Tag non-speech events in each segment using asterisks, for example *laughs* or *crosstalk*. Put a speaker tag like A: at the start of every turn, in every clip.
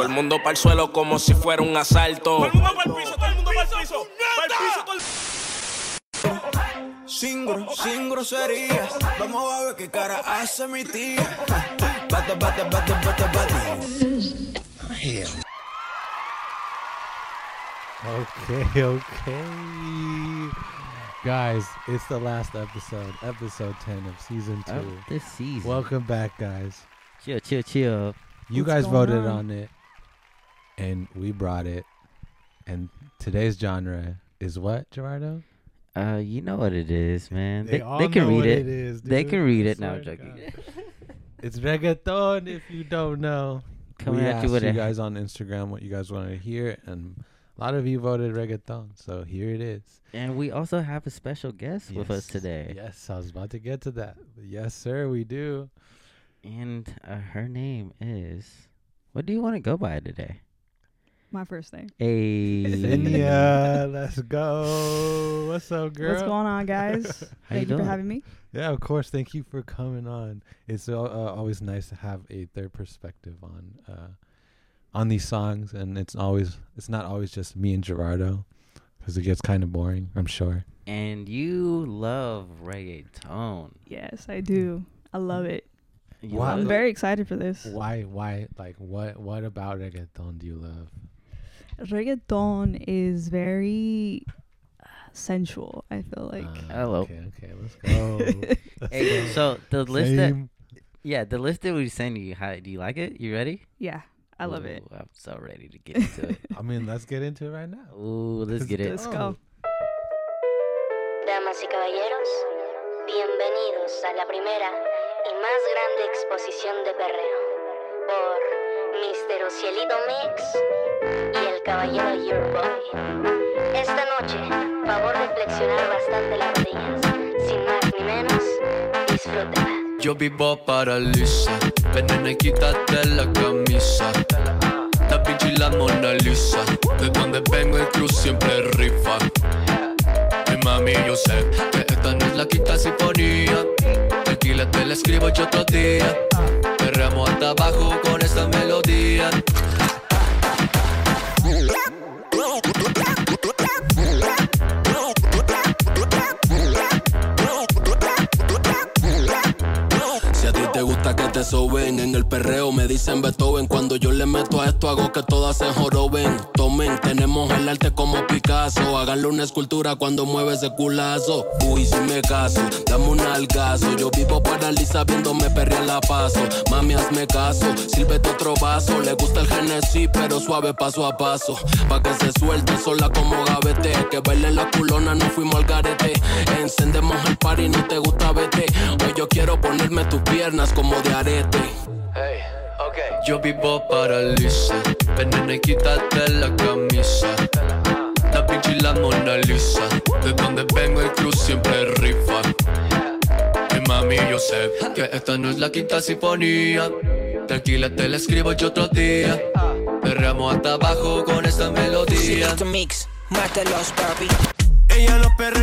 A: Todo el mundo para el suelo como si fuera un asalto.
B: Todo el mundo para el piso, todo el mundo para el piso. Para el piso, todo
C: Sin, gro- sin groserías, vamos a ver qué cara hace mi tía. Bate, bate, bate, bate, bate.
D: Okay, okay. Guys, it's the last episode, episode 10 of season 2.
E: Of this season.
D: Welcome back, guys.
E: chill, chill, chill.
D: You
F: What's
D: guys voted
F: on?
D: on it, and we brought it. And today's genre is what, Gerardo?
E: Uh, you know what it is, man. They,
D: all
E: they can
D: know
E: read
D: what
E: it.
D: it is,
E: they can read it. No,
D: swear
E: I'm
D: to
E: joking. *laughs*
D: It's reggaeton if you don't know.
E: Coming
D: we
E: at
D: asked
E: you with
D: you guys on Instagram what you guys wanted to hear, and a lot of you voted reggaeton. So here it is.
E: And we also have a special guest with us today.
D: Yes, I was about to get to that. Yes, sir, we do.
E: And uh, her name is. What do you want to go by today?
F: My first name.
E: A.
D: Zinnia, *laughs* let's go. What's up, girl?
F: What's going on, guys? *laughs*
E: How you
F: Thank you for having me.
D: Yeah, of course. Thank you for coming on. It's uh, uh, always nice to have a third perspective on uh, on these songs, and it's always it's not always just me and Gerardo, because it gets kind of boring. I'm sure.
E: And you love reggaeton.
F: Yes, I do. I love it.
E: You
D: Wow.
F: I'm very excited for this.
D: Why? Why? Like, what? What about reggaeton do you love?
F: Reggaeton is very uh, sensual. I feel like.
D: Uh,
E: Hello.
D: Okay. Okay. Let's go. *laughs*
E: Hey, so the list that
D: Same.
E: yeah, the list that we send you. How do you like it? You ready?
F: yeah, I love it.
E: I'm so ready to get into it. *laughs*
D: I mean, let's get into it right now.
E: Ooh, let's get it.
F: Let's go.
G: Damas y caballeros, bienvenidos a la primera y más grande exposición de perreo por Mr. Ocielito Mix y el caballero Your Boy. Esta noche, favor de flexionar bastante las rodillas. Sin más ni menos, disfruta.
H: Yo vivo para Lisa, ven nene, quítate la camisa. Da Vinci la Mona Lisa, de donde vengo el cruz siempre rifa. Ay mami, yo sé que esta no es la quinta sinfonía. Tranquila, te la escribo yo otro día. Perreamos hasta abajo con esta melodía. Soben en el perreo, me dicen Beethoven. Cuando yo le meto a esto, hago que todas se joroben. Tomen, tenemos el arte como Picasso. Háganle una escultura cuando mueve ese culazo. Uy, si me caso, dame un algazo. Yo vivo para Lisa viéndome perrear la paso. Mami, hazme caso, sírvete otro vaso. Le gusta el Genesis, pero suave paso a paso. Pa' que se suelte sola como gavete. Que baile la culona, no fuimos al garete. Encendemos el party, no te gusta vete. Hoy yo quiero ponerme tus piernas como de arete. Yo vivo para Lisa, ven nene, quítate la camisa. Da Vinci la Mona Lisa, de donde vengo el cruz siempre rifa. Ay mami, yo sé que esta no es la quinta sinfonía. Tranquila, te la escribo yo otro día. Perreamos hasta abajo con esta melodía.
I: mix, mátalos, papi.
B: Ella no perrea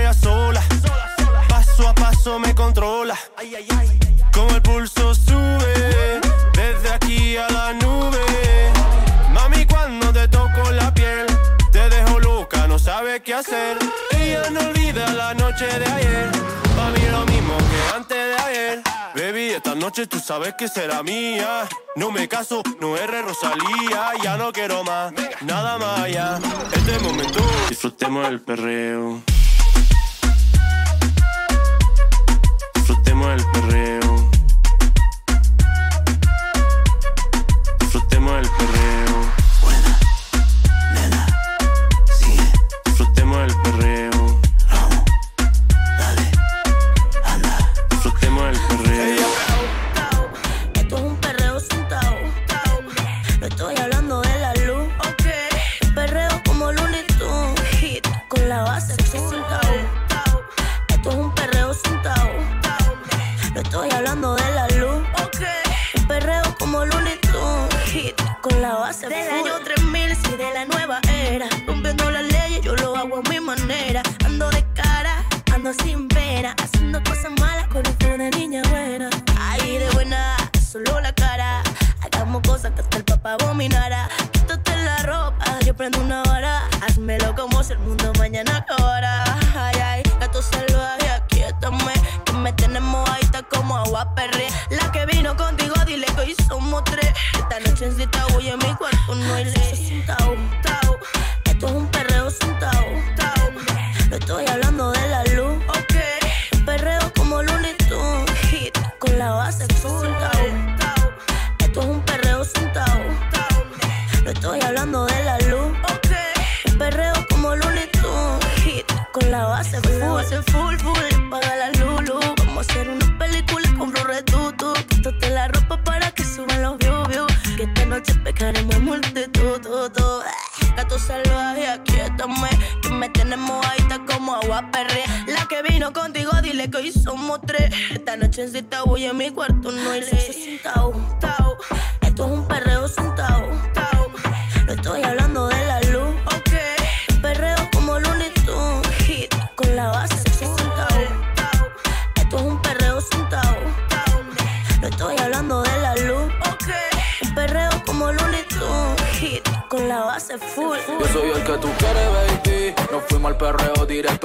B: tú sabes que será mía. No me caso, no erre Rosalía. Ya no quiero más, nada más allá. Este momento, disfrutemos el perreo. Disfrutemos el perreo.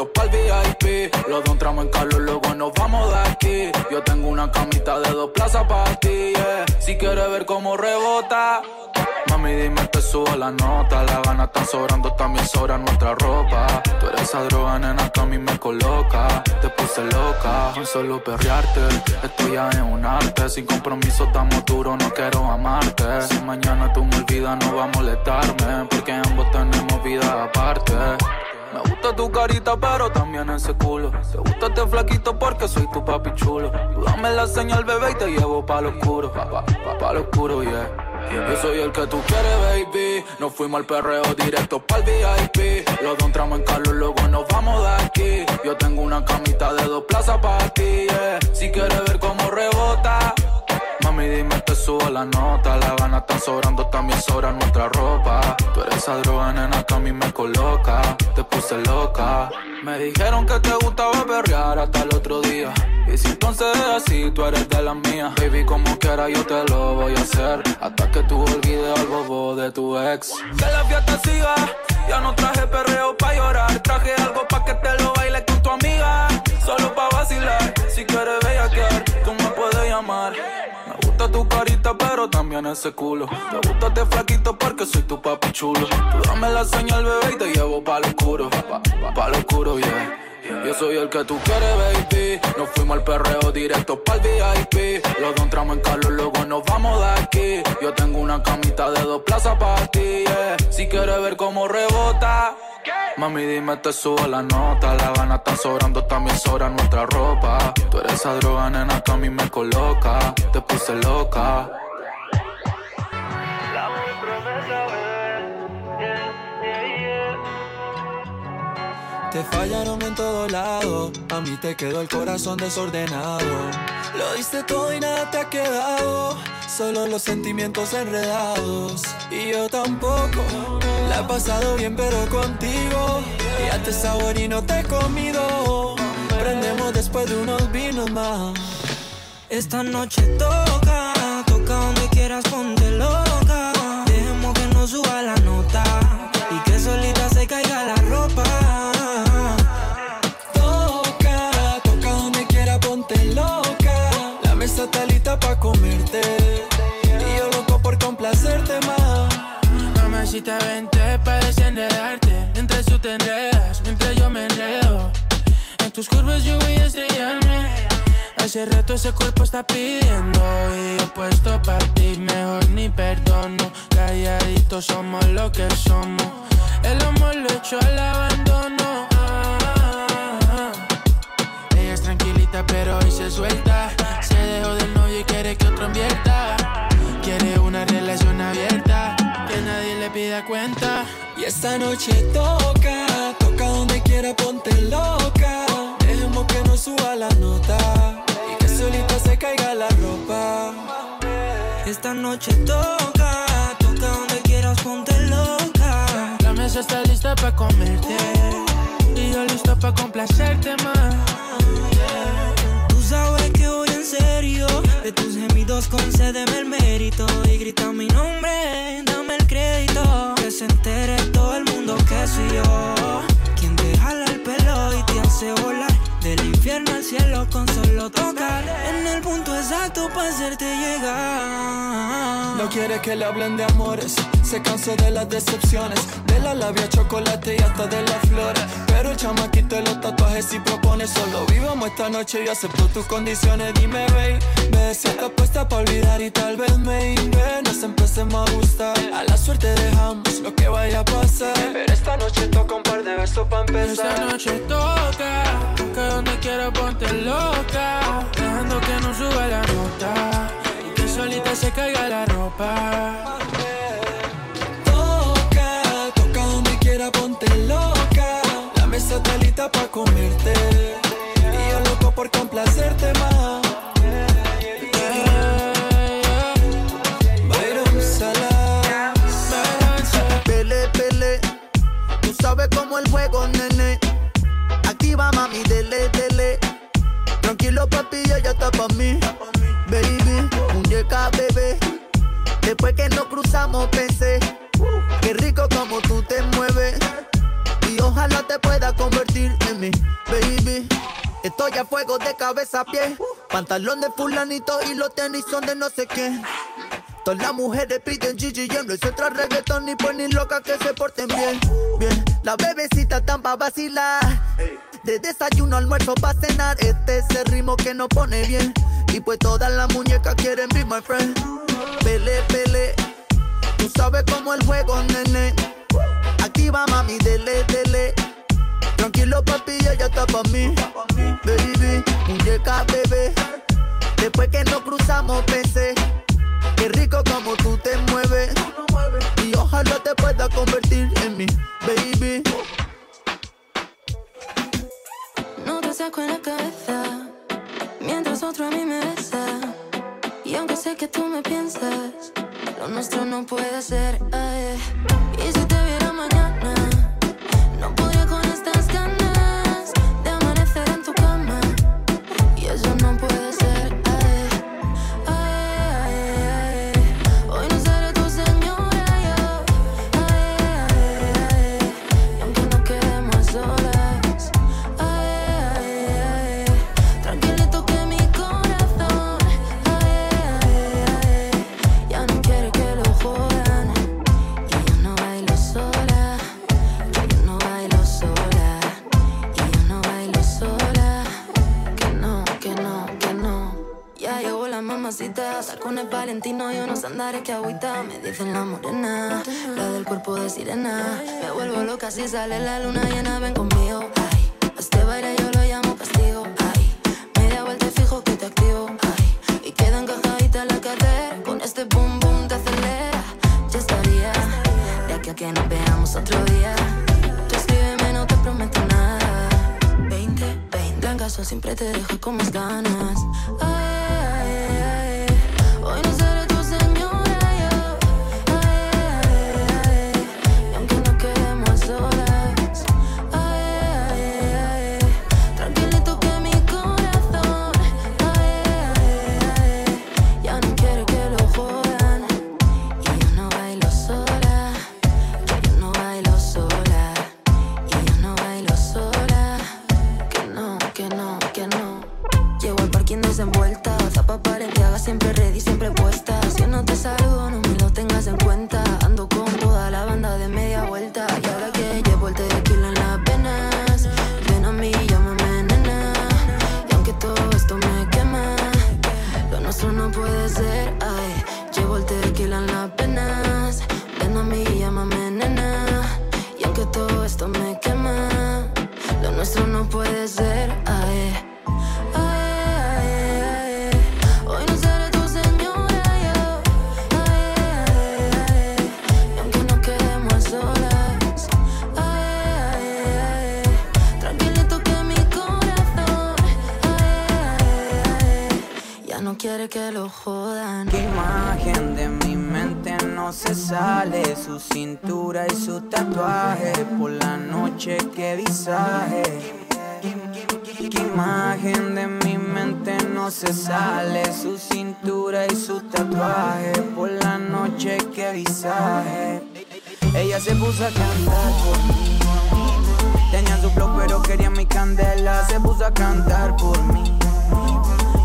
J: Directo pa'l VIP. Los dos entramos en calor, luego nos vamos de aquí. Yo tengo una camita de dos plazas para ti, yeah. Si quieres ver cómo rebota. Mami, dime te subo la nota. Las ganas están sobrando, también sobra nuestra ropa. Tú eres esa droga, nena, que a mí me coloca. Te puse loca, solo perrearte. Esto ya es un arte. Sin compromiso, estamos duros, no quiero amarte. Si mañana tú me olvidas, no va a molestarme. Porque ambos tenemos vida aparte. Me gusta tu carita, pero también ese culo. Te gusta este flaquito porque soy tu papi chulo. Dame la señal, bebé, y te llevo pa' lo oscuro. Pa, pa, pa, pa lo oscuro, yeah. Yo soy el que tú quieres, baby. Nos fuimos al perreo directo pa'l VIP. Los dos entramos en calor, luego nos vamos de aquí. Yo tengo una camita de dos plazas para ti, yeah. Si quieres ver cómo rebota. Mami, dime, te subo la nota. Las ganas están sobrando, también sobra nuestra ropa. Tú eres esa droga, nena, que a mí me coloca. Te puse loca. Me dijeron que te gustaba perrear hasta el otro día. Y si entonces es así, tú eres de las mías. Baby, como quiera, yo te lo voy a hacer. Hasta que tú olvides al bobo de tu ex. Que la fiesta siga. Ya no traje perreo pa' llorar. Traje algo pa' que te lo bailes con tu amiga. Solo pa' vacilar. Si quieres bellaquear, tú me puedes llamar. Gusta tu carita, pero también ese culo. Te gusta este flaquito porque soy tu papi chulo. Tú dame la señal, bebé, y te llevo pa' lo oscuro. Pa, pa, pa lo oscuro, yeah. Yo soy el que tú quieres, baby. Nos fuimos al perreo directo pa'l VIP. Los dos entramos en calor, luego nos vamos de aquí. Yo tengo una camita de dos plazas para ti, yeah. Si quieres ver cómo rebota. Mami, dime, te subo la nota. Las ganas están sobrando, también sobra nuestra ropa. Tú eres esa droga, nena, que a mí me coloca. Te puse loca.
C: Te fallaron en todo lado, a mí te quedó el corazón desordenado. Lo diste todo y nada te ha quedado, solo los sentimientos enredados. Y yo tampoco, la he pasado bien pero contigo. Ya te sabor y no te he comido. Prendemos después de unos vinos más.
K: Esta noche toca, toca donde quieras, ponte loca. Dejemos que no suba la
L: Mamacita, vente pa' desenredarte. Entre tú te enredas, mientras yo me enredo. En tus curvas yo voy a estrellarme. Hace rato ese cuerpo está pidiendo y yo puesto para ti, mejor ni perdono. Calladitos somos lo que somos. El amor lo hecho al abandono. Ah. Ella es tranquilita pero hoy se suelta. Se dejó del novio y quiere que otro invierta. Quiere una relación abierta, le pida cuenta.
C: Y esta noche toca, toca donde quiera, ponte loca. Dejemos que no suba la nota y que solita se caiga la ropa.
K: Esta noche toca, toca donde quieras, ponte loca.
L: La mesa está lista para comerte y yo listo para complacerte más.
K: Tú sabes que voy en serio, de tus gemidos concédeme el mérito y grita mi nombre
M: que se entere todo el mundo que soy yo. Quien te jala el pelo y te hace volar
K: cielo con solo tocar. En el punto exacto para hacerte llegar.
C: No quiere que le hablen de amores, se cansó de las decepciones, de la labia, chocolate y hasta de las flores. Pero el chamaquito de los tatuajes y propone solo vivamos esta noche y acepto tus condiciones. Dime, baby, si estás puesta para olvidar y tal vez me nos empecemos a gustar. A la suerte dejamos lo que vaya a pasar. Pero esta noche toca un par de besos para empezar.
L: Esta noche toca, que donde quiera ponte loca, dejando que no suba la nota y que solita se caiga la ropa.
C: Toca, toca donde quiera ponte loca. La mesa está lista para comerte
N: está pa' mí. Baby, muñeca, bebé. Después que nos cruzamos, pensé. Qué rico como tú te mueves. Y ojalá te pueda convertir en mi baby. Estoy a fuego de cabeza a pie. Pantalón de fulanito y los tenis son de no sé qué. Todas las mujeres piden Gigi y no es otra reggaetón ni pues ni loca que se porten bien, bien. La bebecita tan pa' vacilar. De desayuno, almuerzo, pa' cenar. Este es el ritmo que nos pone bien. Y pues todas las muñecas quieren be my friend. Pele, pele. Tú sabes cómo el juego, nene. Activa, mami, dele, dele. Tranquilo, papi, ella está pa' mí. Baby, muñeca, bebé. Después que nos cruzamos, pensé. Qué rico como tú te mueves. Y ojalá te pueda convertir en mi baby.
O: Otro a mí me besa. Y aunque sé que tú me piensas, lo nuestro no puede ser. ay. Y si Sé andaré que agüita. Me dicen la morena, la del cuerpo de sirena. Me vuelvo loca si sale la luna llena, ven conmigo. Ay, a este baile yo lo llamo castigo. Ay, media vuelta fijo que te activo. Ay, y queda encajadita la cadera. Con este boom boom te acelera. Ya estaría, de aquí a que nos veamos otro día. Tú escríbeme, no te prometo nada. 20, 20. Blancazo siempre te dejo con más ganas. Ay, que lo jodan.
K: Qué imagen de mi mente no se sale. Su cintura y su tatuaje Por la noche que visaje. Qué imagen de mi mente no se sale. Su cintura y su tatuaje Por la noche que visaje. Ella se puso a cantar por mí. Tenía su flow pero quería mi candela. Se puso a cantar por mí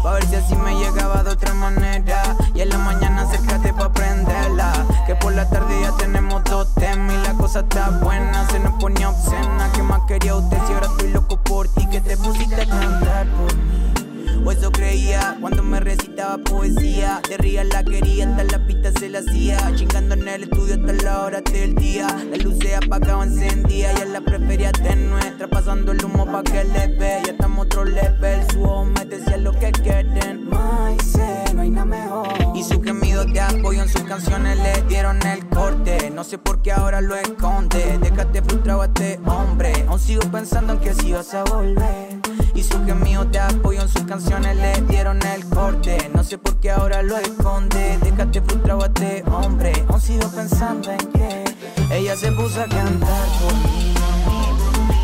K: Pa' ver si así me llegaba de otra manera. Y en la mañana acércate pa' prenderla. Que por la tarde ya tenemos dos temas Y la cosa está buena, se nos ponía obscena. ¿Qué más quería usted si ahora estoy loco por ti? Que te pusiste a cantar por mí o eso creía cuando me recitaba poesía. De ría la quería, hasta la pista se la hacía. Chingando en el estudio hasta la hora del día. La luz se apagaba, encendía. Y la prefería de nuestra, pasando el humo pa' que le ve. Ya estamos otro level. Su ojo me decía lo que quieren. Más no hay nada mejor. Y su gemido de apoyo en sus canciones le dieron el corte. No sé por qué ahora lo esconde. Déjate frustrado a este hombre. Aún sigo pensando en que si vas a volver. Y su gemido de apoyo en sus canciones le dieron el corte. No sé por qué ahora lo esconde. Déjate frustrado a este hombre. Aún sigo pensando en que ella se puso a cantar por mí.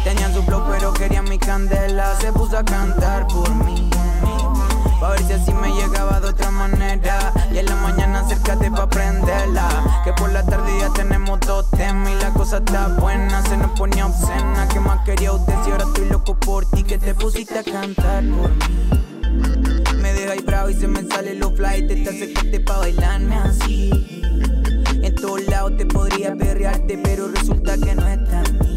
K: Tenían su flow pero querían mi candela. Se puso a cantar por mí. Pa' ver si así me llegaba de otra manera. Y en la mañana acércate pa' prenderla. Que por la tarde ya tenemos dos temas y la cosa está buena. Se nos ponía obscena. ¿Qué más quería usted si ahora estoy loco por ti? Que te pusiste a cantar por mí. Me deja bravo y se me sale los fly. Te acercaste pa' bailarme así. En todos lados te podría perrearte, pero resulta que no es tan mí.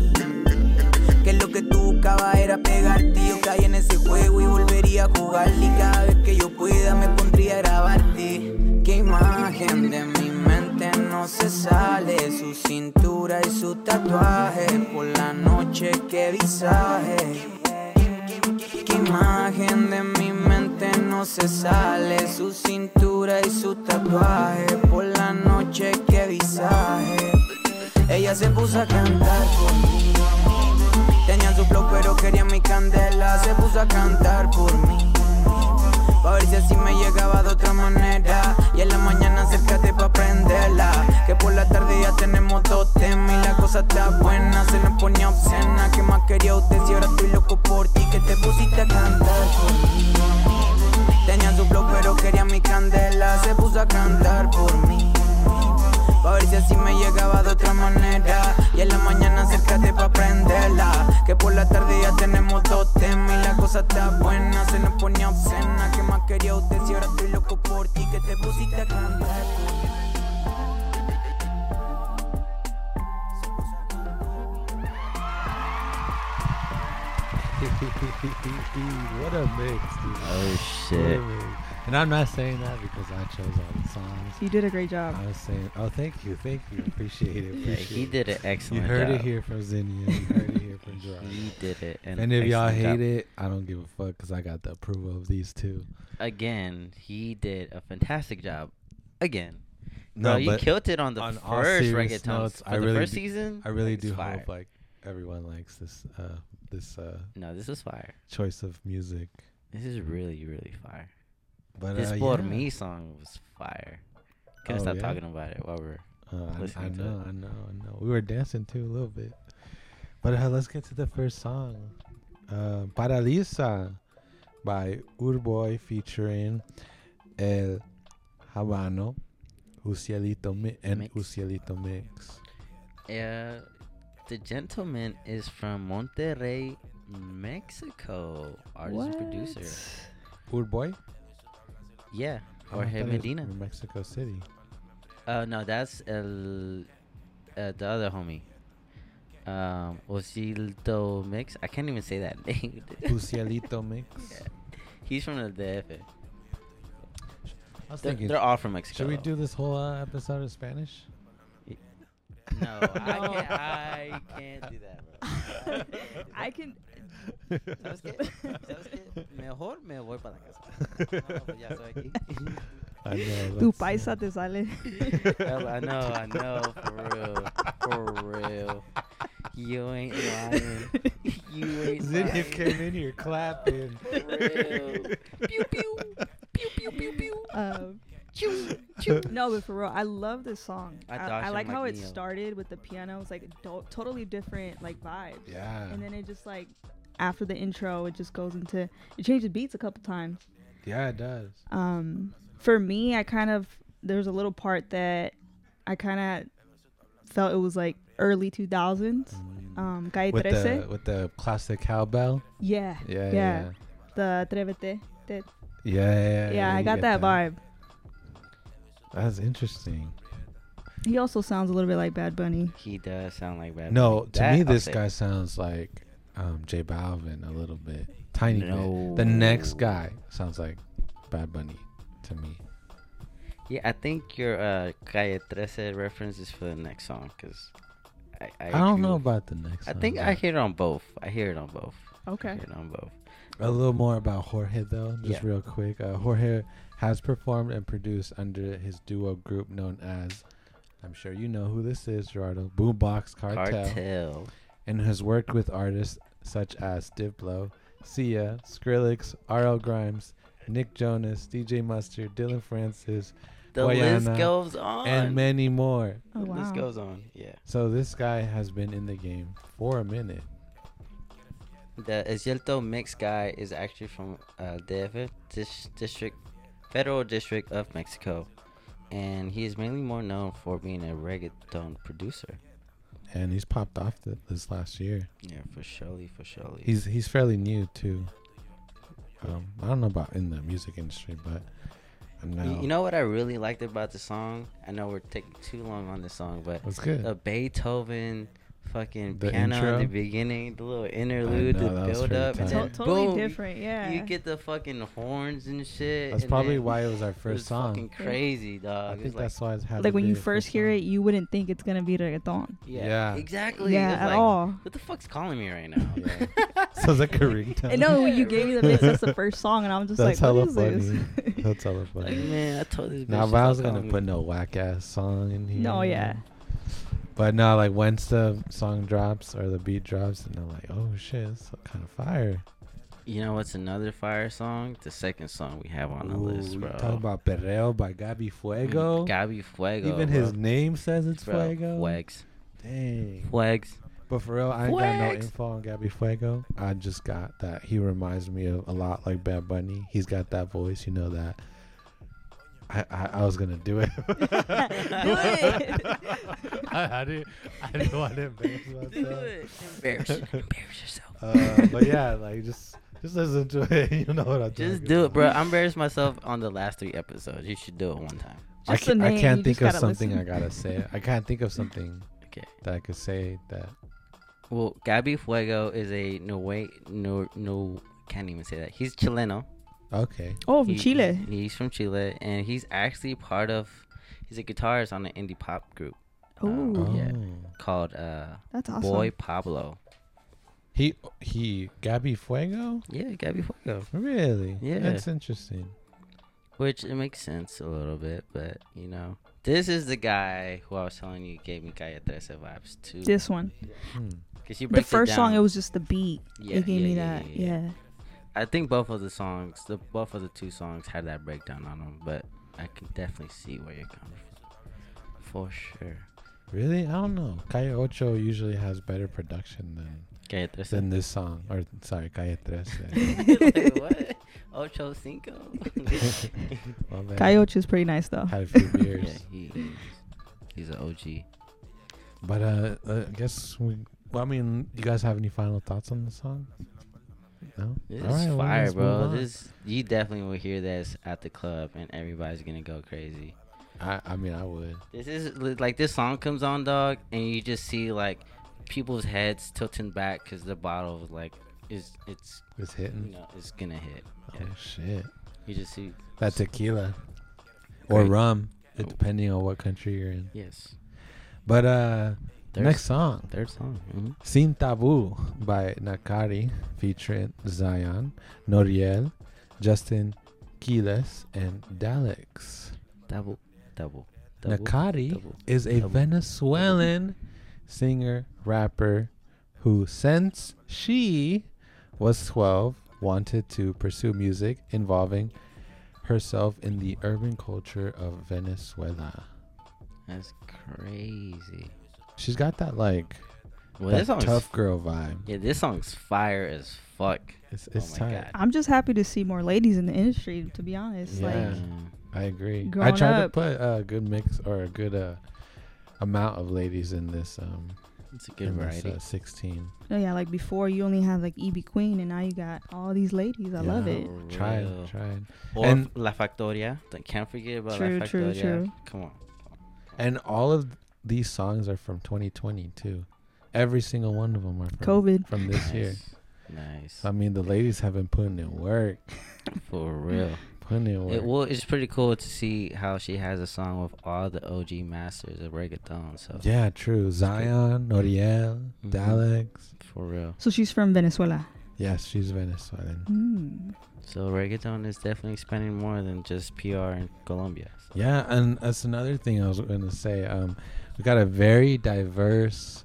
K: Que lo que tú buscabas era pegarte. Yo caí en ese juego y volvería a jugar. Y cada vez que yo pueda me pondría a grabarte. Qué imagen de mi mente no se sale. Su cintura y su tatuaje. Por la noche, qué visaje. Qué imagen de mi mente no se sale. Su cintura y su tatuaje. Por la noche, qué visaje. Ella se puso a cantar conmigo. Tenían su flow pero querían mi candela. Se puso a cantar por mí. Pa' ver si así me llegaba de otra manera. Y en la mañana acércate pa' prenderla. Que por la tarde ya tenemos dos temas Y la cosa está buena, se nos ponía obscena. ¿Qué más quería usted si ahora estoy loco por ti? Que te pusiste a cantar por mí. Tenían su flow pero querían mi candela. Se puso a cantar por mí Pa' ver si así me llegaba de otra manera Y en la mañana acércate pa' prenderla Que por la tarde ya tenemos dos temas Y la cosa está buena, se nos ponía obscena ¿Qué más quería usted si ahora estoy loco por ti? Que te pusiste a cantar *laughs*
D: what a mix, dude.
E: Oh,
D: What
E: shit.
D: A mix. And I'm not saying that because I chose all the songs.
F: You did a great job.
D: I was saying, oh, thank you, thank you, appreciate it.
E: Yeah, he
D: it.
E: did an excellent
D: You heard
E: job.
D: it here from Zinnia. You heard it here from *laughs* Gerard.
E: He did it an
D: And if y'all hate
E: job.
D: it, I don't give a fuck because I got the approval of these two.
E: Again, he did a fantastic job. Again.
D: No,
E: Bro, you killed it on the
D: on
E: first
D: serious
E: reggaeton.
D: notes,
E: For
D: I
E: the
D: really
E: first
D: do-
E: season,
D: I really
E: it's
D: do
E: fire.
D: hope like everyone likes this. Uh, this. Uh,
E: No, this is fire.
D: Choice of music.
E: This is really, really fire.
D: But,
E: this
D: uh,
E: Por
D: yeah.
E: Me song was fire. Can't
D: Oh,
E: stop
D: yeah?
E: talking about it while we're
D: Uh, I- I,
E: to
D: know,
E: it.
D: I know, I know. We were dancing too a little bit. But uh, let's get to the first song. Uh, Paralisa by Urboy featuring El Habano, Ucielito Mi- and
E: Mix.
D: Ucielito Mix.
E: Uh, the gentleman is from Monterrey, Mexico. Artist and producer.
D: Urboy?
E: Yeah,
D: Oh,
E: Jorge Medina.
D: from Mexico City.
E: Uh, no, that's el, uh, the other homie. Um, Mix. I can't even say that *laughs* name.
D: Ucielito Mix. *laughs*
E: Yeah. He's from the DF.
D: I was
E: They're,
D: thinking,
E: they're all from Mexico.
D: Should we do this whole uh, episode in Spanish? *laughs*
E: No, I can't. I can't do that, bro. *laughs*
F: I can.
E: ¿Sabes qué? ¿Sabes qué? Mejor me voy para la casa. No, pues ya estoy aquí. *laughs*
D: I know.
F: Tu
D: let's-
F: paisa te sale.
E: Yeah, I know, I know, for real, for real. You ain't lying. You ain't
D: Zinnia
E: lying.
D: came in here clapping.
E: For real. Pew pew. Pew pew pew pew.
F: Um,
E: Choo, choo. *laughs*
F: no, but for real, I love this song.
E: I
F: I, I
E: she
F: like how
E: be
F: it
E: Neo.
F: started with the piano. It's like do- totally different like vibes.
D: Yeah.
F: And then it just like after the intro, it just goes into it changes beats a couple times.
D: Yeah, it does.
F: Um, for me, I kind of there's a little part that I kind of felt it was like early 2000s.
D: Mm.
F: Um, Calle
D: with
F: Trece.
D: the with the classic cowbell.
F: yeah,
D: Yeah,
F: yeah.
D: yeah.
F: The Atrévete. The-
D: Yeah, yeah,
F: yeah, I got
D: get
F: that, vibe.
D: That's interesting.
F: He also sounds a little bit like Bad Bunny.
E: He does sound like Bad Bunny.
D: No,
E: Bunny.
D: to
E: That
D: me
E: I'll
D: this
E: say.
D: guy sounds like um, J Balvin a little bit, tiny
E: No.
D: bit. The next guy sounds like Bad Bunny to me.
E: Yeah, I think your uh, Calle Trece reference is for the next song because I, I,
D: I, don't
E: agree
D: know
E: with-
D: about the next.
E: I
D: song,
E: think I hear it on both. I hear it on both.
F: Okay.
E: I hear it on both.
D: A little more about Jorge though, just
E: Yeah.
D: real quick. Uh, Jorge has performed and produced under his duo group known as, I'm sure you know who this is, Gerardo, Boombox Cartel,
E: Cartel.
D: and has worked with artists such as Diplo, Sia, Skrillex, R.L. Grimes, Nick Jonas, DJ Mustard, Dillon Francis,
E: The list goes on.
D: and many more.
F: Oh, wow.
E: The list goes on. Yeah.
D: So this guy has been in the game for a minute.
E: The Ezielto Mix guy is actually from uh, dis- district, federal district of Mexico, and he is mainly more known for being a reggaeton producer.
D: And he's popped off th- this last year.
E: Yeah, for surely, for surely.
D: He's he's fairly new too. Um, I don't know about in the music industry, but I'm.
E: You, you know what I really liked about the song? I know we're taking too long on this song, but
D: That's good.
E: the Beethoven fucking
D: The
E: piano
D: intro?
E: at the beginning, the little interlude,
D: know,
E: the build up, and then
F: To- totally
E: boom,
F: different, yeah.
E: You get the fucking horns and shit.
D: That's
E: and
D: probably why it was our
E: it
D: first
E: was
D: song.
E: Fucking crazy, dog.
D: I think
E: like,
D: that's why it's had.
F: Like when you first hear it, you wouldn't think it's gonna be reggaeton.
E: yeah,
D: Yeah.
E: exactly.
F: Yeah,
E: It
F: at
E: like,
F: all.
E: What the fuck's calling me right *laughs* now?
D: Sounds like a ringtone.
F: And no, when you gave me the mix, that's the first song, and I'm just
D: That's
F: like, what
D: hella
F: is
D: funny.
F: this? *laughs*
D: That's hella
E: Like,
D: funny.
E: man, I told this bitch.
D: Nah, but I was gonna put no whack ass song in here.
F: No, yeah.
D: But no, like once the song drops or the beat drops, and I'm like, oh shit, it's kind of fire.
E: You know what's another fire song? The second song we have on the list,
D: Ooh,
E: bro.
D: Talk about Perreo by Gabi Fuego.
E: Mm, Gabi Fuego.
D: Even
E: bro.
D: his name says it's
E: Bro,
D: Fuego.
E: Fuegs.
D: Dang.
E: Fuegs.
D: But for real, I ain't got no info on Gabby Fuego. I just got that he reminds me of a lot like Bad Bunny. He's got that voice, you know that. I I, I was gonna do it. *laughs* Do *laughs* I, I didn't I didn't want to embarrass myself.
E: Do it. Embarrass, *laughs* embarrass yourself.
D: Uh, but yeah, like just just listen to it. You know what I'm
E: Just
D: talking
E: do it,
D: about.
E: bro. I embarrassed myself on the last three episodes. You should do it one time.
D: I
F: Just the
D: can't, I can't think of something
F: listen.
D: I gotta say. I can't think of something
E: Okay.
D: that I could say that.
E: Well, Gabby Fuego is a no way no no can't even say that. He's Chileno.
D: Okay.
F: Oh, from
E: He-
F: Chile.
E: He's from Chile, and he's actually part of. He's a guitarist on an indie pop group. um,
F: Ooh.
E: yeah,
D: Oh.
E: called uh,
F: That's awesome.
E: Boy Pablo.
D: He he Gabby Fuego?
E: Yeah, Gabi Fuego.
D: Really?
E: Yeah.
D: That's interesting.
E: Which it makes sense a little bit, but you know, this is the guy who I was telling you gave me Calle Trece vibes too.
F: This one.
D: Hmm.
E: Cause she
F: The first
E: it
F: song, it was just the beat.
E: Yeah,
F: it gave
E: yeah,
F: me
E: yeah,
F: that.
E: yeah,
F: Yeah.
E: yeah. I think both of the songs, the both of the two songs had that breakdown on them, but I can definitely see where you're coming from, for sure.
D: Really? I don't know. Calle Ocho usually has better production than
E: Calle Trece.
D: than this song. Or sorry, Calle Trece. *laughs*
E: like, what? Ocho cinco.
D: My bad.
F: Coyote is pretty nice though.
D: Had a few *laughs* beers.
E: yeah, he, he's, he's an OG.
D: But uh, uh, I guess we. Well, I mean, you guys have any final thoughts on the song? No.
E: This
D: All
E: is
D: right,
E: fire, bro. This you definitely will hear this at the club, and everybody's gonna go crazy.
D: I I mean, I would.
E: This is like this song comes on, dog, and you just see like people's heads tilting back because the bottle is like is it's
D: It's hitting.
E: you know it's gonna hit.
D: Oh
E: Yeah.
D: shit.
E: You just see
D: That tequila or
E: Great.
D: rum,
E: Oh.
D: depending on what country you're in.
E: yes.
D: But uh, Next song.
E: Third song. hmm
D: Sin Tabu by Nakari featuring Zion, Noriel, Justin Quiles, and Dalex.
E: Double, double. double
D: Nakari is a Venezuelan singer rapper who, since she was 12, wanted to pursue music involving herself in the urban culture of Venezuela.
E: That's crazy.
D: She's got that like
E: Well,
D: that
E: this song's
D: tough girl vibe.
E: Yeah, this song's fire as fuck.
D: It's
E: Oh
D: it's
E: my
D: tight.
E: God.
F: I'm just happy to see more ladies in the industry. To be honest,
D: Yeah.
F: like.
D: I agree. I
F: Growing
D: tried to put a good mix or a good uh, amount of ladies in this um
E: It's a good
D: in this,
E: variety.
D: uh, 16.
F: Oh yeah, like before you only had like Ivy Queen, and now you got all these ladies. I love it.
D: Try
E: Real.
D: it, try it.
E: Or
D: And-
E: La Factoria. Don't- Can't forget about
F: True,
E: La
F: true,
E: Factoria.
F: true.
E: Come on.
D: And all of these songs are from 2020 too. Every single one of them are from
F: COVID.
D: from this year.
E: Nice.
D: So, I mean, the ladies have been putting in work, *laughs*
E: For real.
D: putting in work.
E: It, well, it's pretty cool to see how she has a song with all the OG masters of reggaeton. So
D: yeah, true. Zion, Noriel,
E: Mhm.
D: Dalex.
E: for real.
F: So she's from Venezuela.
D: Yes, she's Venezuelan.
F: Mm.
E: So reggaeton is definitely expanding more than just PR in Colombia. So
D: Yeah, and that's another thing I was going to say. Um, we got a very diverse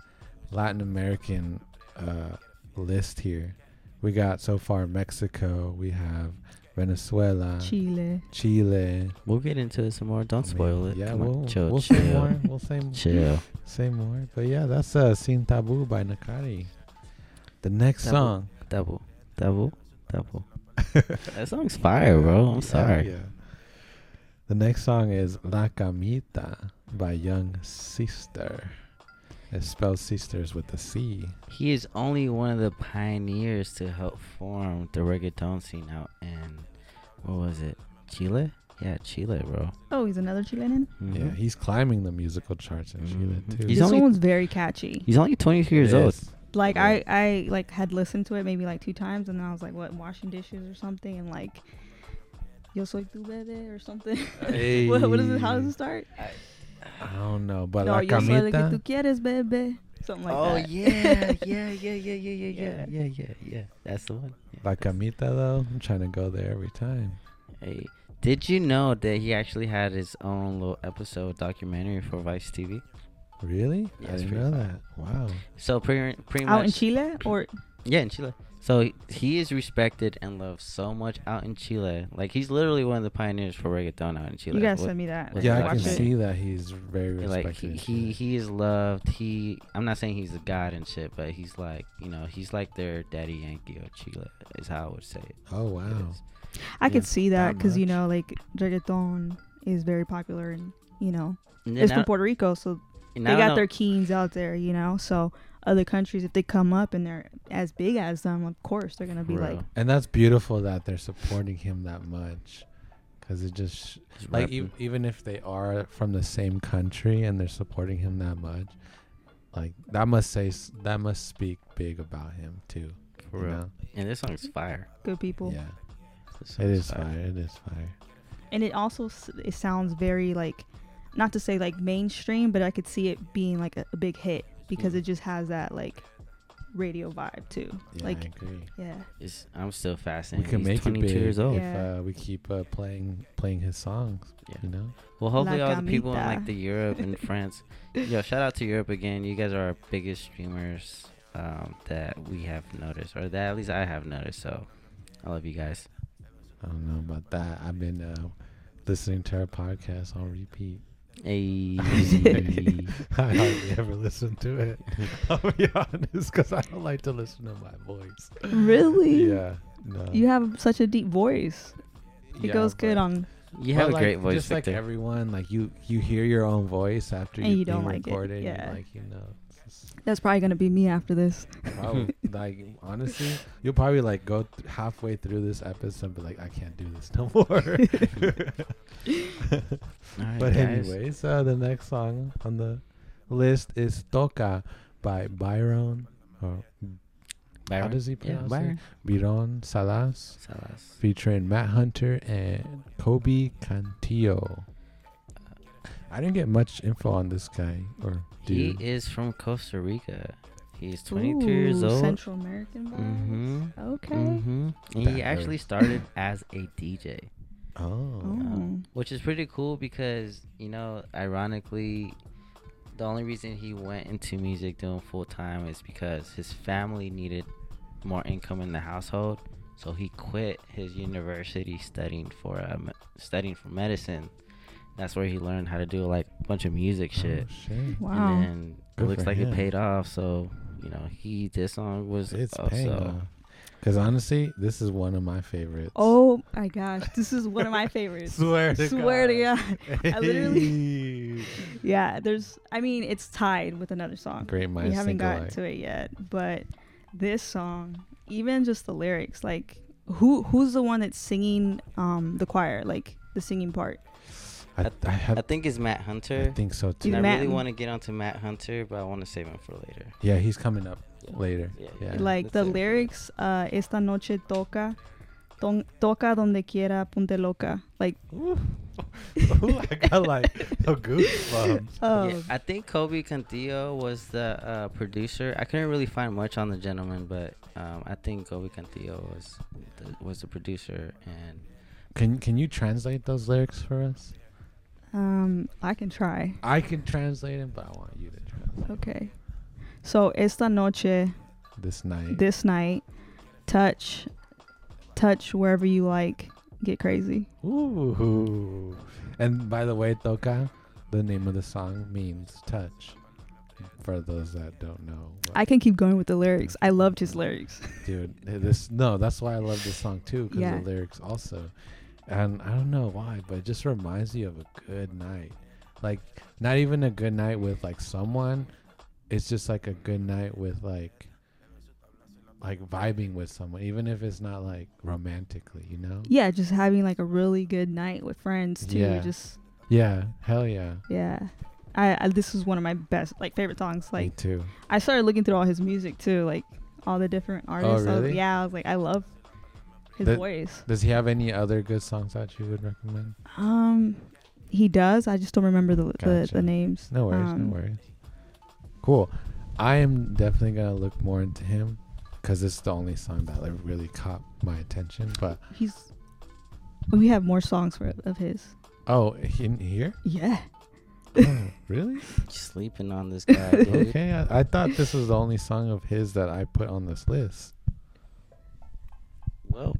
D: Latin American uh, list here. We got so far Mexico. We have Venezuela,
F: Chile.
D: Chile.
E: we'll get into it some more. Don't
D: I mean,
E: spoil it.
D: Yeah,
E: Come on,
D: we'll,
E: chill,
D: we'll
E: chill.
D: say more. We'll say more.
E: Chill.
D: Say more. But yeah, that's uh, Sin Tabu by Nakari. The next
E: Tabu.
D: song.
E: Double, double, double. that song's fire, bro. I'm
D: Yeah,
E: sorry.
D: Yeah. The next song is La Camita by Young Cister. It spells sisters with a C.
E: He is only one of the pioneers to help form the reggaeton scene out in what was it? Chile? Yeah, Chile, bro.
F: Oh, he's another Chilean.
E: Mhm.
D: Yeah, he's climbing the musical charts in
E: Mhm.
D: Chile too.
E: He's
F: this
E: only-
F: one's very catchy.
E: He's only 22 years
D: It
E: old.
F: Like
D: Yeah.
F: I, I like had listened to it maybe like two times, and then I was like, what, washing dishes or something, and like, yo soy tu bebé or something. *laughs* what, what is it? How does it start?
D: I don't know, but
F: no,
D: La
F: yo soy el que
D: Camita.
F: tú quieres, bebé. Something like
E: oh
F: that.
E: yeah, yeah, yeah, yeah, yeah, yeah, yeah, yeah, yeah, yeah. That's the one. Yeah.
D: La Camita though, I'm trying to go there every time.
E: Hey, did you know that he actually had his own little episode documentary for Vice TV?
D: Really?
E: Yeah,
D: I didn't know
E: fire.
D: that. Wow.
E: So pretty, pretty much
F: Out in Chile or
E: Yeah, in Chile. So he- he is respected and loved so much out in Chile. Like he's literally one of the pioneers for reggaeton out in Chile.
F: you guys
E: What-
F: send me that.
D: Yeah, I can
E: documentary.
D: see that he's very
E: like
D: respected.
E: he, he he is loved. He I'm not saying he's a god and shit, but he's like you know he's like their daddy Yankee of Chile is how I would say it.
D: Oh wow.
E: is.
F: I
E: Yeah,
F: could see that
D: that
F: because you know, like reggaeton is very popular, and you know,
E: And
F: it's
E: then
F: from Puerto Rico, so they got
E: don't
F: their
E: know-
F: keens out there, you know. So other countries, if they come up and they're as big as them, of course they're gonna be
E: For
F: like.
D: And that's beautiful that they're supporting him that much, because it just sh-
E: Just
D: like e- even if they are from the same country and they're supporting him that much, like that must say that must speak big about him too.
E: For real.
D: know?
E: And this song's fire.
F: good people.
D: Yeah,
E: This
D: it
E: song's
D: is fire. It is fire.
F: And it also s- it sounds very like, not to say like mainstream, but I could see it being like a, a big hit because
E: Mm.
F: it just has that like radio vibe too.
D: Yeah,
F: like
D: I agree.
F: yeah,
E: It's, I'm still fascinated.
D: We
E: fascinated.
D: can
E: He's
D: make it
E: 22
D: big
E: years old.
D: if
F: Yeah.
D: uh, we keep uh, playing playing his songs.
E: Yeah.
D: You know.
E: Well, hopefully
F: La
E: all the people in like the Europe and *laughs* France. Yo, shout out to Europe again. You guys are our biggest streamers um, that we have noticed, or that at least I have noticed. So I love you guys.
D: I don't know about that. I've been uh, listening to our podcast on repeat.
E: Hey. *laughs*
D: I hardly ever listen to it. *laughs* I'll be honest, because I don't like to listen to my voice.
F: really.
D: Yeah, no.
F: You have such a deep voice. It
D: Yeah,
F: goes good on.
E: you have a
D: like,
E: great voice,
D: Just like everyone, like you, you hear your own voice after
F: And
D: you,
F: you don't
D: being
F: like it,
D: recorded.
F: yeah.
D: And like you know, it's
F: That's probably gonna be me after this.
D: probably, *laughs* like honestly, you'll probably like go th- halfway through this episode and be like, I can't do this no more. *laughs*
E: All right,
D: But
E: guys.
D: anyways, uh, the next song on the list is Toca by Byron. Or how does he
E: Yeah,
D: pronounce
E: Byron.
D: it? Byron Salas,
E: Salas.
D: featuring Matt Hunter and Kobi Cantillo. I didn't get much info on this guy or
E: He is from Costa Rica. He's 22 years
F: Ooh,
E: old.
F: Central American vibes.
E: Mm-hmm.
F: Okay.
E: Mm-hmm. And
D: That
E: he actually started *laughs* as a DJ.
D: oh,
F: Oh.
E: which is pretty cool because you know ironically the only reason he went into music doing full time is because his family needed more income in the household so he quit his university studying for uh, me- studying for medicine that's where he learned how to do like a bunch of music shit
D: Oh, shit.
F: Wow.
E: and then it looks like
D: him.
E: it paid off so you know he this song was
D: It's
E: also
D: paying off. Because honestly, this is one of my favorites.
F: Oh my gosh, this is one of my favorites. *laughs*
D: Swear to
F: Swear to
D: God.
F: God. *laughs* I literally, *laughs* yeah, there's. I mean, it's tied with another song.
D: Great
F: We haven't gotten
D: alike.
F: to it yet, but this song, even just the lyrics, like who who's the one that's singing um the choir, like the singing part?
D: I, I, have,
E: I think it's Matt Hunter.
D: I think so too.
E: And I
F: Matt-
E: really want to get onto Matt Hunter, but I want to save him for later.
D: Yeah, he's coming up later.
E: Yeah,
D: Yeah.
F: like the lyrics, uh, esta noche toca, don, toca donde quiera, ponte loca. Like, *laughs* ooh,
D: I got like a goosebumps.
F: Oh. *laughs*
E: Yeah, I think Kobi Cantillo was the uh, producer. I couldn't really find much on the gentleman, but um, I think Kobi Cantillo was the, was the producer. And
D: Can can you translate those lyrics for us?
F: Um, I can try.
D: I can translate them, but I want you to translate
F: Okay. So esta noche,
D: this night.
F: this night, touch, touch wherever you like, get crazy.
D: Ooh. And by the way, Toca, the name of the song means touch. For those that don't know,
F: I can keep going with the lyrics. I loved his lyrics.
D: dude, this no, that's why I love this song too, because
F: Yeah.
D: the lyrics also. And I don't know why, but it just reminds you of a good night. Like not even a good night with like someone. It's just like a good night with like like vibing with someone, even if it's not like romantically, you know?
F: yeah, just having like a really good night with friends too.
D: Yeah.
F: Just
D: Yeah, hell yeah.
F: yeah. I, I this is one of my best like favorite songs. Like
D: Me too.
F: I started looking through all his music too, like all the different oh, artists. I was-
D: Oh, really?
F: yeah, I was like, I love his
D: Th-
F: voice.
D: Does he have any other good songs that you would recommend?
F: Um, he does. I just don't remember the the,
D: Gotcha.
F: the names.
D: No worries,
F: Um,
D: no worries. Cool. I am definitely gonna look more into him because it's the only song that like really caught my attention. But
F: He's. We have more songs for of his.
D: oh, in here?
F: Yeah.
D: Oh, *laughs* really?
E: sleeping on this guy, *laughs* dude.
D: okay, I, I thought this was the only song of his that I put on this list.
E: Well,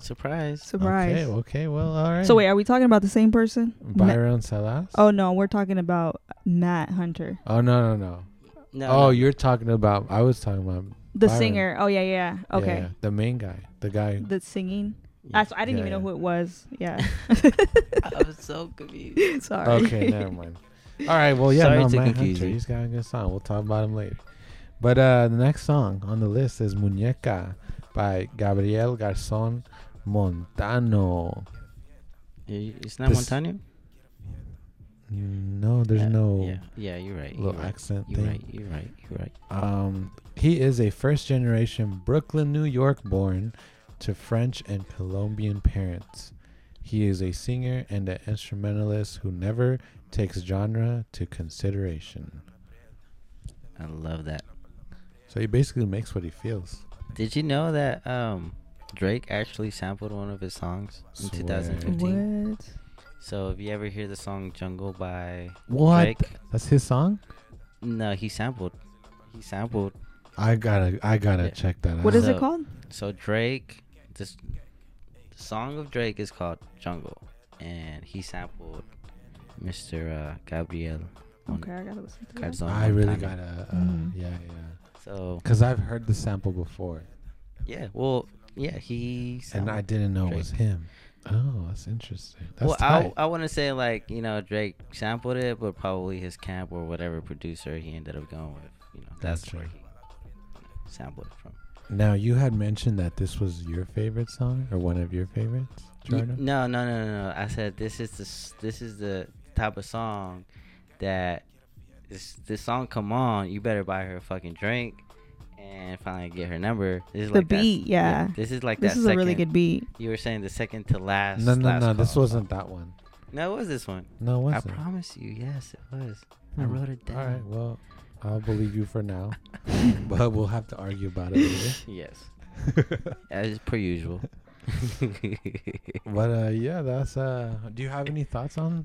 E: surprise.
F: Surprise.
D: Okay, okay, well, all right.
F: So wait, are we talking about the same person? Ma-
D: Byron Salas.
F: oh no, we're talking about Matt Hunter,
D: Oh no, no, no.
E: No,
D: oh,
E: no.
D: you're talking about. I was talking about
F: the
D: Byron.
F: singer. Oh yeah, yeah.
D: Yeah,
F: Okay.
D: yeah, the main guy, the guy.
F: The singing. That's I didn't
D: Yeah,
F: even know who it was. *laughs* Yeah.
E: I was so confused. *laughs*
F: Sorry.
D: Okay, never mind. All right, well, yeah,
E: Sorry
D: no,
E: to
D: Matt Hunter,
E: you.
D: he's got a good song. We'll talk about him later. But uh, the next song on the list is Muñeca by Gabriel Garzón Montano.
E: It's not
D: This-
E: Montano.
D: No, there's
E: Yeah,
D: no
E: Yeah, yeah, you're right.
D: little
E: you're right,
D: accent
E: You're right. You're right. You're right.
D: Um, he is a first generation Brooklyn, New York born to French and Colombian parents. He is a singer and an instrumentalist who never takes genre to consideration.
E: I love that.
D: So he basically makes what he feels.
E: Did you know that um, Drake actually sampled one of his songs in 2015?
F: What?
E: So if you ever hear the song "Jungle" by
D: What?
E: Drake,
D: That's his song?
E: no, he sampled. He sampled.
D: I gotta I gotta
E: Yeah.
D: check that out.
F: What is it called?
E: So Drake, this the song of Drake is called "Jungle," and he sampled Mr. Uh, Gabriel. Mon-
F: Okay, I gotta listen to that.
E: Garzón
D: I really gotta uh,
F: Mhm.
D: yeah, yeah.
E: So
D: Cuz I've heard the sample before
E: yeah, well, yeah, he.
D: and I didn't know it was him. Oh, that's interesting. That's
E: well, I,
D: tight.
E: I wouldn't say like you know Drake sampled it, but probably his camp or whatever producer he ended up going with. You know, that's
D: Gotcha.
E: where he sampled it from.
D: Now you had mentioned that this was your favorite song or one of your favorites,
E: Y-
D: Jordan.
E: No, no, no, no, no. I said this is the this is the type of song that this this song come on. You better buy her a fucking drink and finally get her number. This is
F: The
E: like that s-
F: beat, yeah.
E: This is like
F: This
E: that
F: is a really good beat.
E: You were saying the second to last.
D: No, no,
E: last
D: no. This wasn't that one.
E: No, it was this one.
D: No, it
E: I
D: wasn't.
E: promise you, yes, it was. I
D: Hmm.
E: wrote it down.
D: All right. Well, I'll believe you for now, *laughs* but we'll have to argue about it later. *laughs*
E: Yes. As per usual. *laughs*
D: But uh, yeah, that's uh. Do you have any thoughts on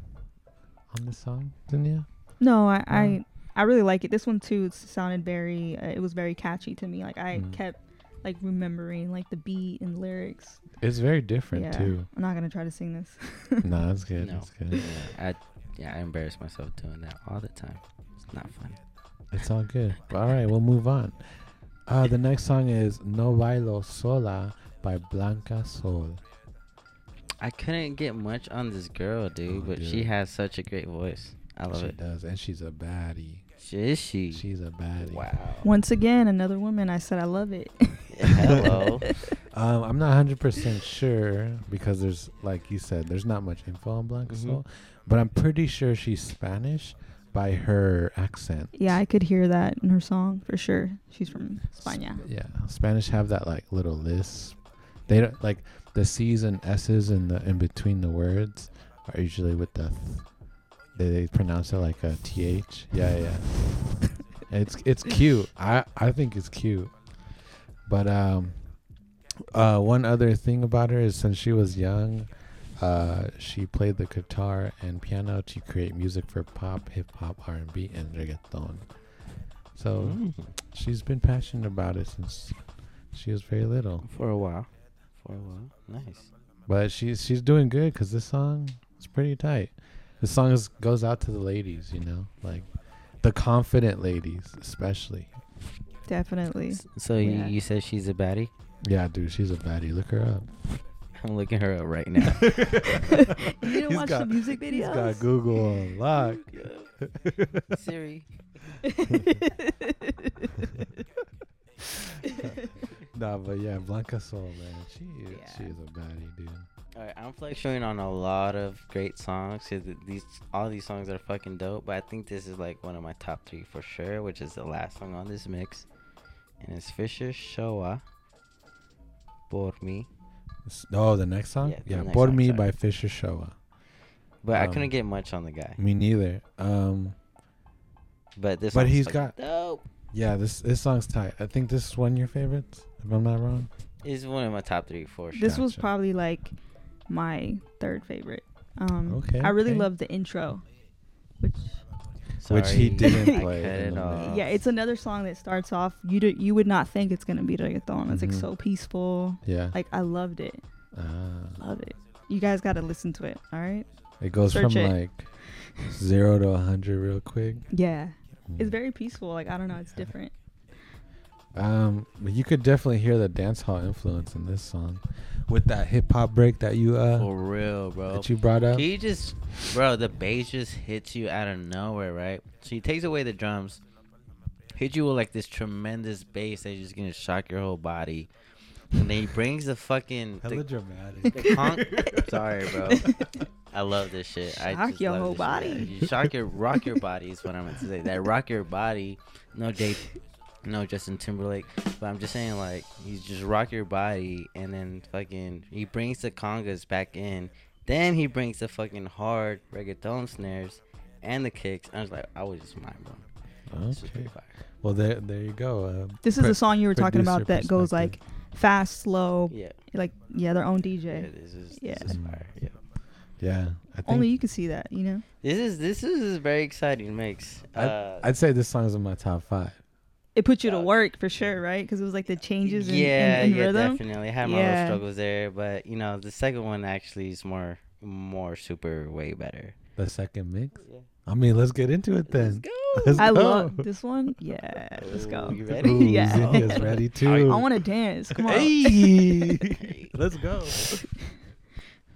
D: on this song, Dunya?
F: No, I,
D: Uh,
F: I I really like it. This one too. It sounded very. Uh, it was very catchy to me. Like I
D: Mm.
F: kept like remembering like the beat and lyrics.
D: It's very different
F: yeah,
D: too.
F: I'm not gonna try to sing this. *laughs*
D: no, that's good.
E: No.
D: That's good.
E: Yeah, I yeah, I embarrass myself doing that all the time. It's not fun.
D: It's all good. All right, we'll move on. Uh, the next song is No Bailo Sola by Blanca Sol.
E: I couldn't get much on this girl, dude,
D: Oh,
E: but she has such a great voice. I love
D: she
E: it.
D: does, and she's a baddie.
E: Is she?
D: She's a baddie.
E: Wow.
F: Once again, another woman. I said I love it.
E: Hello. *laughs*
D: Um, I'm not 100% sure because there's, like you said, there's not much info on Blanca
E: Mhm.
D: Sol, but I'm pretty sure she's Spanish by her accent.
F: yeah, I could hear that in her song for sure. She's from España.
D: Yeah, Spanish have that like little lisp. They don't like the C's and S's in the in between the words are usually with the. Th. They, they pronounce it like a th. Yeah, yeah. *laughs* it's it's cute. I I think it's cute. But um, uh, one other thing about her is since she was young, uh, she played the guitar and piano to create music for pop, hip hop, R and B, and reggaeton. So
E: Mm.
D: she's been passionate about it since she was very little.
E: For a while. For a while. Nice.
D: But she's she's doing good because this song is pretty tight. This song is, goes out to the ladies, you know, like the confident ladies, especially.
F: Definitely.
E: So
F: Yeah.
E: you, you said she's a baddie?
D: Yeah, dude, she's a baddie. Look her up. *laughs*
E: I'm looking her up right now. *laughs* *laughs*
F: You didn't
D: He's
F: watch
D: got-
F: the music
D: He's
F: videos?
D: got Google on lock.
E: Siri.
D: nah, but yeah, Blanca Sol, man, she is, she is a baddie, dude.
E: Alright, I'm fluctuating on a lot of great songs. these all these songs are fucking dope, but I think this is like one of my top three for sure, which is the last song on this mix, and it's Fisher Showa. Por me,
D: S- Oh, the next song?
E: Yeah, the
D: Yeah,
E: next
D: Por
E: song,
D: Me
E: sorry.
D: by Fisher Showa.
E: but I
D: Um,
E: couldn't get much on the guy.
D: Me neither. Um,
E: But this,
D: but
E: song's
D: he's
E: fucking
D: got.
E: dope.
D: Yeah, this this song's tight. I think this is one of your favorites, if I'm not wrong.
E: Is one of my top three for sure.
F: This was probably like my third favorite. Um,
D: Okay,
F: I really
D: okay.
F: love the intro, which
D: Which he didn't play
E: it
D: the
E: off.
D: mix.
F: yeah, it's another song that starts off. You do, you would not think it's gonna be reggaeton. It's like
D: Mhm.
F: so peaceful.
D: Yeah.
F: Like I loved it.
D: Ah.
F: Love it. You guys got to listen to it. All right.
D: It goes
F: Search
D: from
F: it.
D: like zero to a hundred real quick.
F: Yeah.
D: Mm.
F: It's very peaceful. Like I don't know. It's different.
D: Um, but you could definitely hear the dance hall influence in this song, with that hip hop break that you uh
E: For real, bro.
D: that you brought up.
E: He just, bro, the bass just hits you out of nowhere, right? So he takes away the drums, hits you with like this tremendous bass that's just gonna shock your whole body, and then he brings the fucking
D: Hella
E: the,
D: dramatic.
E: the con- Sorry, bro. I love this shit. I
F: Shock
E: just
F: your whole
E: this shit.
F: body.
E: Yeah, You shock your rock your body is what I'm meant to say. That rock your body. No J, no Justin Timberlake, but I'm just saying like he's just rock your body, and then fucking he brings the congas back in. Then he brings the fucking hard reggaeton snares and the kicks. I was like, I was just mind blown.
D: Okay. Well, there there you go. Uh,
F: This is
D: pro-
F: the song you were talking about that goes like fast, slow.
E: Yeah.
F: Like yeah, their own
E: Yeah,
F: DJ.
E: this is
F: Yeah.
E: this is fire. Yeah.
D: Yeah, I think
F: Only you can see that. You know.
E: This is this is a very exciting mix.
D: I'd,
E: Uh,
D: I'd say this song's in my top five.
F: It put you to uh, work for sure, right? Because it was like the changes in, in-
E: yeah,
F: in,
E: yeah,
F: rhythm.
E: definitely. I had my
F: Yeah.
E: little struggles there, but you know, the second one actually is more, more super, way better.
D: The second mix.
E: Yeah.
D: I mean, let's get into it then.
E: go. *laughs*
D: Let's
F: I
D: go.
F: love this one. Yeah, let's go.
E: Ooh, you *laughs* ready?
D: Ooh,
F: yeah.
D: Zinnia's ready *laughs* too.
F: I want to dance. Come on.
D: Hey, let's go.